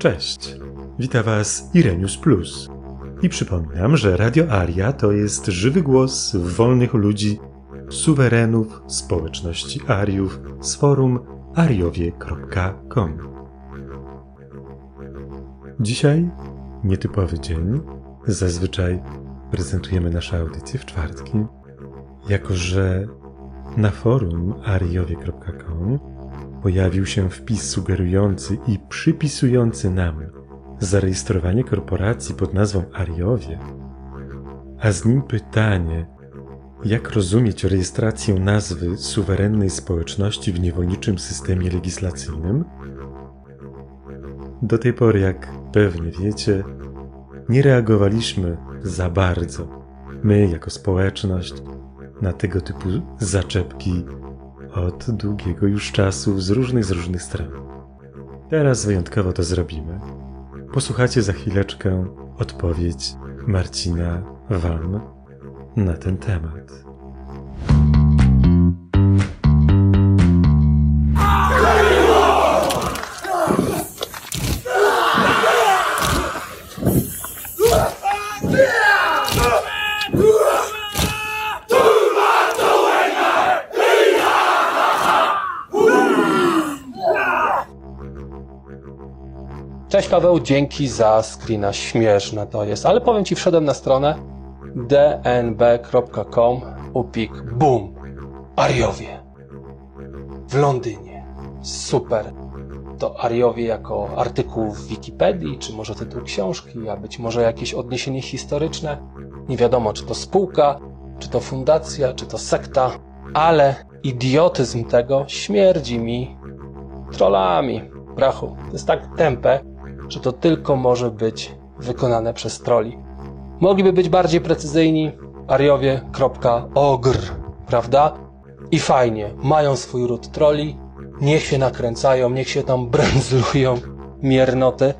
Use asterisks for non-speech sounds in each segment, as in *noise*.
Cześć, witam Was Irenius Plus. I przypominam, że Radio Aria to jest żywy głos wolnych ludzi, suwerenów społeczności Ariów z forum ariowie.com. Dzisiaj nietypowy dzień. Zazwyczaj prezentujemy nasze audycje w czwartki, jako że na forum ariowie.com pojawił się wpis sugerujący i przypisujący nam zarejestrowanie korporacji pod nazwą Ariowie, a z nim pytanie, jak rozumieć rejestrację nazwy suwerennej społeczności w niewolniczym systemie legislacyjnym? Do tej pory, jak pewnie wiecie, nie reagowaliśmy za bardzo, my jako społeczność, na tego typu zaczepki od długiego już czasu z różnych z różnych stron. Teraz wyjątkowo to zrobimy. Posłuchacie za chwileczkę odpowiedź Marcina Wam na ten temat. Cześć Paweł, dzięki za screena, śmieszne to jest. Ale powiem Ci, wszedłem na stronę dnb.com, upik, boom, Ariowie. W Londynie. Super. To Ariowie jako artykuł w Wikipedii, czy może tytuł książki, a być może jakieś odniesienie historyczne. Nie wiadomo, czy to spółka, czy to fundacja, czy to sekta, ale idiotyzm tego śmierdzi mi trollami. Brachu, to jest tak tępe, że to tylko może być wykonane przez troli. Mogliby być bardziej precyzyjni ariowie.ogr, prawda? I fajnie, mają swój ród troli, niech się nakręcają, niech się tam brędzlują, miernoty.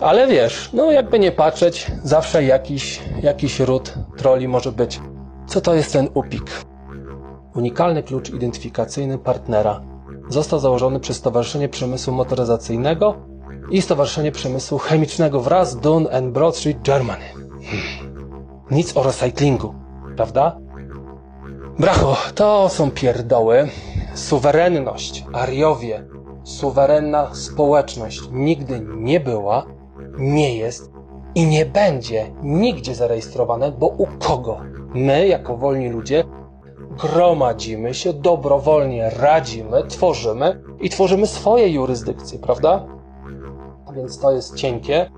Ale wiesz, no jakby nie patrzeć, zawsze jakiś, jakiś ród troli może być. Co to jest ten UPIK? Unikalny klucz identyfikacyjny partnera. Został założony przez Stowarzyszenie Przemysłu Motoryzacyjnego i Stowarzyszenie Przemysłu Chemicznego wraz Dun and Broad Street, Germany. Nic o recyklingu, prawda? Bracho, to są pierdoły. Suwerenność, Ariowie, suwerenna społeczność nigdy nie była, nie jest i nie będzie nigdzie zarejestrowane, bo u kogo? My, jako wolni ludzie, gromadzimy się, dobrowolnie radzimy, tworzymy i tworzymy swoje jurysdykcje, prawda? Więc to jest cienkie.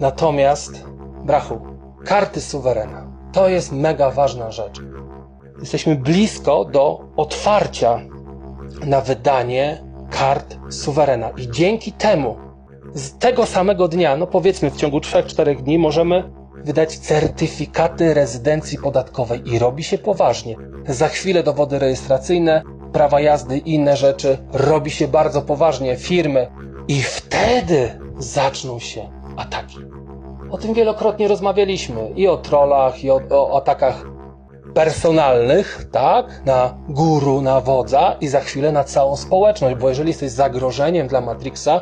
Natomiast, brachu, karty suwerena to jest mega ważna rzecz. Jesteśmy blisko do otwarcia na wydanie kart suwerena i dzięki temu z tego samego dnia, no powiedzmy w ciągu 3-4 dni, możemy wydać certyfikaty rezydencji podatkowej i robi się poważnie. Za chwilę dowody rejestracyjne, prawa jazdy i inne rzeczy robi się bardzo poważnie. Firmy i wtedy zaczną się ataki. O tym wielokrotnie rozmawialiśmy i o trollach, i o, o atakach personalnych, tak, na guru, na wodza i za chwilę na całą społeczność, bo jeżeli jesteś zagrożeniem dla Matrixa,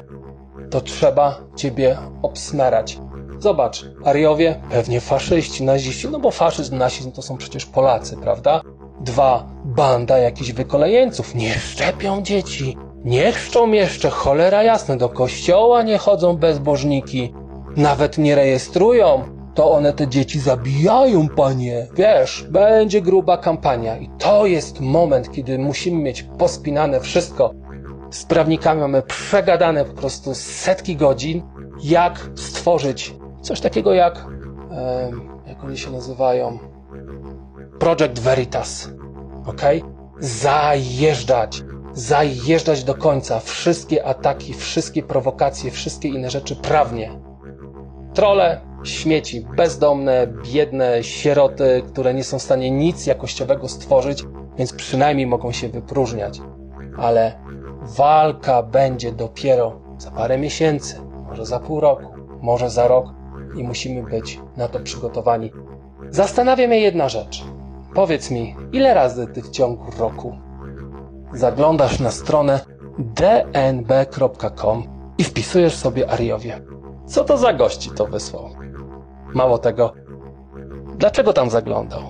to trzeba ciebie obsmerać. Zobacz, Ariowie, pewnie faszyści, naziści, no bo faszyzm, nazizm to są przecież Polacy, prawda? Dwa, banda jakichś wykolejeńców, nie szczepią dzieci, nie chrzczą jeszcze, cholera jasne, do kościoła nie chodzą bezbożniki, nawet nie rejestrują, to one te dzieci zabijają, panie. Wiesz, będzie gruba kampania i to jest moment, kiedy musimy mieć pospinane wszystko. Z prawnikami mamy przegadane po prostu setki godzin, jak stworzyć coś takiego jak, e, jak oni się nazywają, Project Veritas, ok? Zajeżdżać, zajeżdżać do końca wszystkie ataki, wszystkie prowokacje, wszystkie inne rzeczy prawnie. Trole, śmieci, bezdomne, biedne, sieroty, które nie są w stanie nic jakościowego stworzyć, więc przynajmniej mogą się wypróżniać. Ale walka będzie dopiero za parę miesięcy, może za pół roku, może za rok i musimy być na to przygotowani. Zastanawia mnie jedna rzecz. Powiedz mi, ile razy ty w ciągu roku zaglądasz na stronę dnb.com i wpisujesz sobie Ariowie? Co to za gości to wysłał? Mało tego, dlaczego tam zaglądał?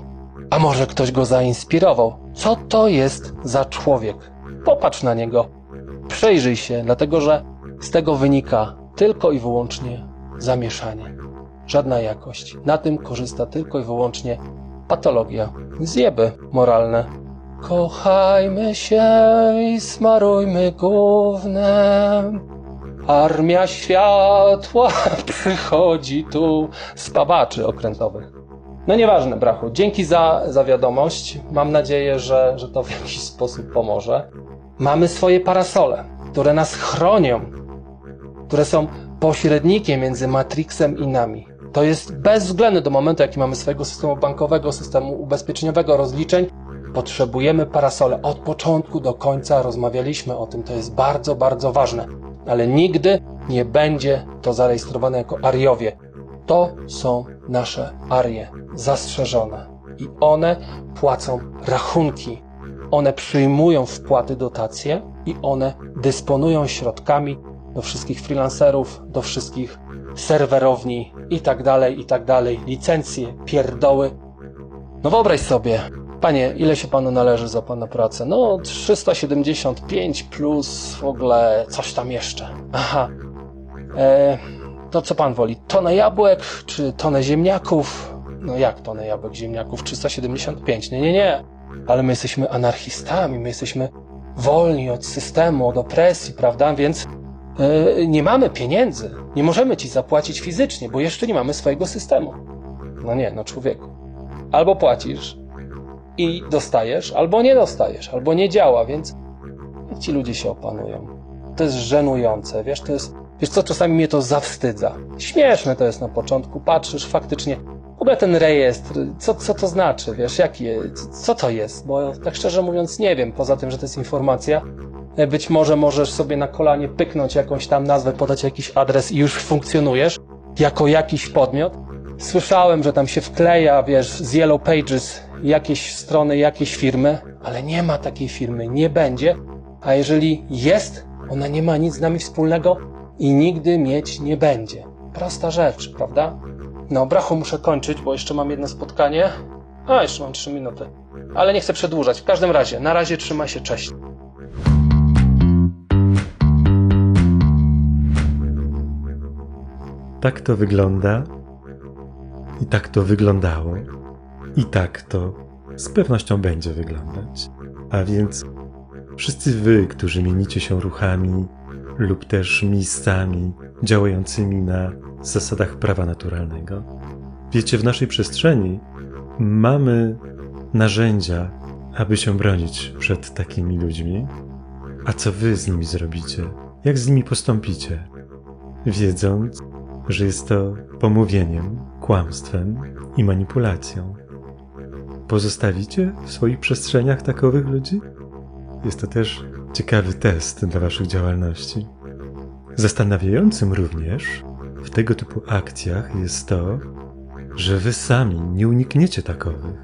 A może ktoś go zainspirował? Co to jest za człowiek? Popatrz na niego, przejrzyj się, dlatego że z tego wynika tylko i wyłącznie zamieszanie. Żadna jakość. Na tym korzysta tylko i wyłącznie patologia, zjeby moralne. Kochajmy się i smarujmy gównem. Armia światła *laughs* przychodzi tu z pawaczy okrętowych. No nieważne, brachu. Dzięki za, za wiadomość. Mam nadzieję, że, że to w jakiś sposób pomoże. Mamy swoje parasole, które nas chronią, które są pośrednikiem między Matrixem i nami. To jest bez względu do momentu, jaki mamy swojego systemu bankowego, systemu ubezpieczeniowego, rozliczeń. Potrzebujemy parasole. Od początku do końca rozmawialiśmy o tym. To jest bardzo, bardzo ważne. Ale nigdy nie będzie to zarejestrowane jako Ariowie. To są nasze arie zastrzeżone. I one płacą rachunki. One przyjmują wpłaty, dotacje i one dysponują środkami do wszystkich freelancerów, do wszystkich serwerowni i tak dalej, i tak dalej, licencje, pierdoły. No wyobraź sobie, panie, ile się panu należy za pana pracę? No 375 plus w ogóle coś tam jeszcze. Aha. E, to co pan woli? Tonę jabłek czy tonę ziemniaków? No jak tonę jabłek, ziemniaków? 375. Nie, nie, nie. Ale my jesteśmy anarchistami, my jesteśmy wolni od systemu, od opresji, prawda? Więc E, nie mamy pieniędzy, nie możemy ci zapłacić fizycznie, bo jeszcze nie mamy swojego systemu. No nie, no człowieku. Albo płacisz i dostajesz, albo nie dostajesz, albo nie działa, więc ci ludzie się opanują. To jest żenujące, wiesz, to jest, wiesz co, czasami mnie to zawstydza. Śmieszne to jest na początku, patrzysz faktycznie, w ogóle ten rejestr, co, co to znaczy, wiesz, jaki, co to jest, bo tak szczerze mówiąc nie wiem, poza tym, że to jest informacja, E, być może możesz sobie na kolanie pyknąć jakąś tam nazwę, podać jakiś adres i już funkcjonujesz jako jakiś podmiot. Słyszałem, że tam się wkleja, wiesz, z Yellow Pages jakieś strony, jakieś firmy, ale nie ma takiej firmy, nie będzie. A jeżeli jest, ona nie ma nic z nami wspólnego i nigdy mieć nie będzie. Prosta rzecz, prawda? No, brachu muszę kończyć, bo jeszcze mam jedno spotkanie. A, jeszcze mam trzy minuty. Ale nie chcę przedłużać. W każdym razie, na razie trzymaj się, cześć. Tak to wygląda i tak to wyglądało i tak to z pewnością będzie wyglądać. A więc wszyscy wy, którzy mienicie się ruchami lub też miejscami działającymi na zasadach prawa naturalnego, wiecie, w naszej przestrzeni mamy narzędzia, aby się bronić przed takimi ludźmi. A co wy z nimi zrobicie? Jak z nimi postąpicie? Wiedząc, że jest to pomówieniem, kłamstwem i manipulacją. Pozostawicie w swoich przestrzeniach takowych ludzi? Jest to też ciekawy test dla Waszych działalności. Zastanawiającym również w tego typu akcjach jest to, że Wy sami nie unikniecie takowych.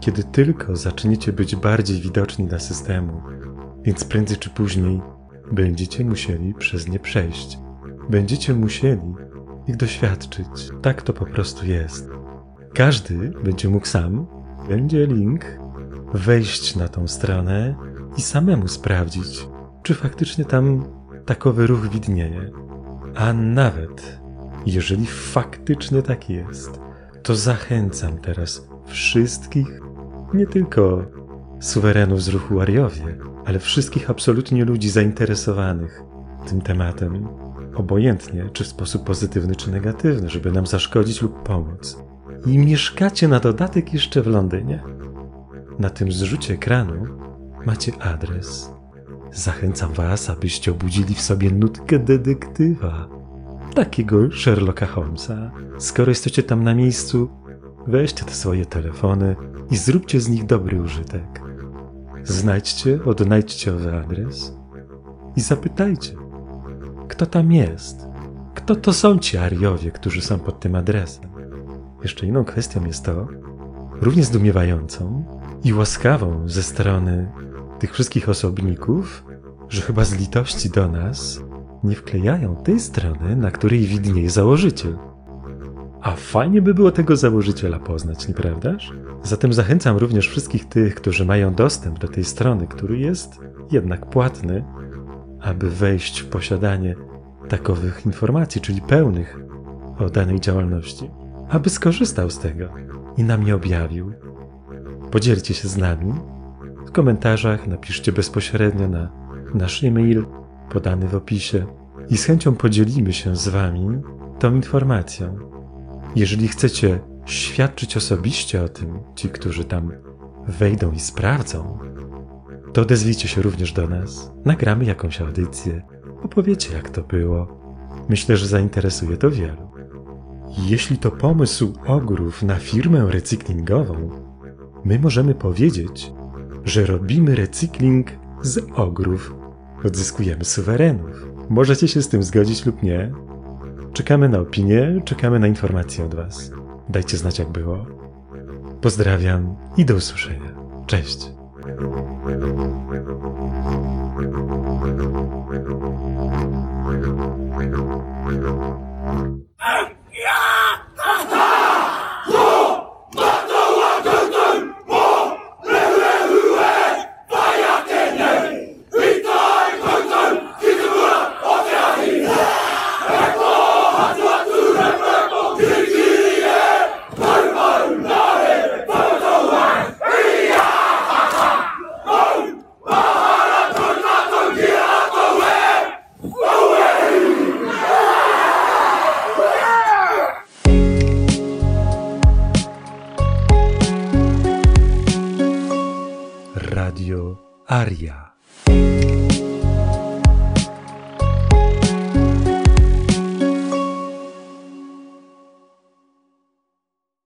Kiedy tylko zaczniecie być bardziej widoczni dla systemu, więc prędzej czy później będziecie musieli przez nie przejść. Będziecie musieli ich doświadczyć. Tak to po prostu jest. Każdy będzie mógł sam, będzie link, wejść na tą stronę i samemu sprawdzić, czy faktycznie tam takowy ruch widnieje. A nawet jeżeli faktycznie tak jest, to zachęcam teraz wszystkich, nie tylko suwerenów z ruchu Ariowie, ale wszystkich absolutnie ludzi zainteresowanych tym tematem, obojętnie czy w sposób pozytywny czy negatywny, żeby nam zaszkodzić lub pomóc. I mieszkacie na dodatek jeszcze w Londynie. Na tym zrzucie ekranu macie adres zachęcam Was, abyście obudzili w sobie nutkę detektywa, takiego Sherlocka Holmesa. Skoro jesteście tam na miejscu, weźcie te swoje telefony i zróbcie z nich dobry użytek. Znajdźcie, odnajdźcie owy adres i zapytajcie, kto tam jest, kto to są ci Ariowie, którzy są pod tym adresem. Jeszcze inną kwestią jest to, równie zdumiewającą i łaskawą ze strony tych wszystkich osobników, że chyba z litości do nas nie wklejają tej strony, na której widnieje założyciel. A fajnie by było tego założyciela poznać, nieprawdaż? Zatem zachęcam również wszystkich tych, którzy mają dostęp do tej strony, który jest jednak płatny, aby wejść w posiadanie takowych informacji, czyli pełnych o danej działalności, aby skorzystał z tego i nam je objawił. Podzielcie się z nami. W komentarzach napiszcie bezpośrednio na nasz e-mail podany w opisie i z chęcią podzielimy się z Wami tą informacją. Jeżeli chcecie świadczyć osobiście o tym, ci, którzy tam wejdą i sprawdzą, to odezwijcie się również do nas. Nagramy jakąś audycję, opowiecie jak to było. Myślę, że zainteresuje to wielu. Jeśli to pomysł ogrów na firmę recyklingową, my możemy powiedzieć, że robimy recykling z ogrów. Odzyskujemy suwerenów. Możecie się z tym zgodzić lub nie. Czekamy na opinię, czekamy na informacje od Was. Dajcie znać, jak było. Pozdrawiam i do usłyszenia. Cześć.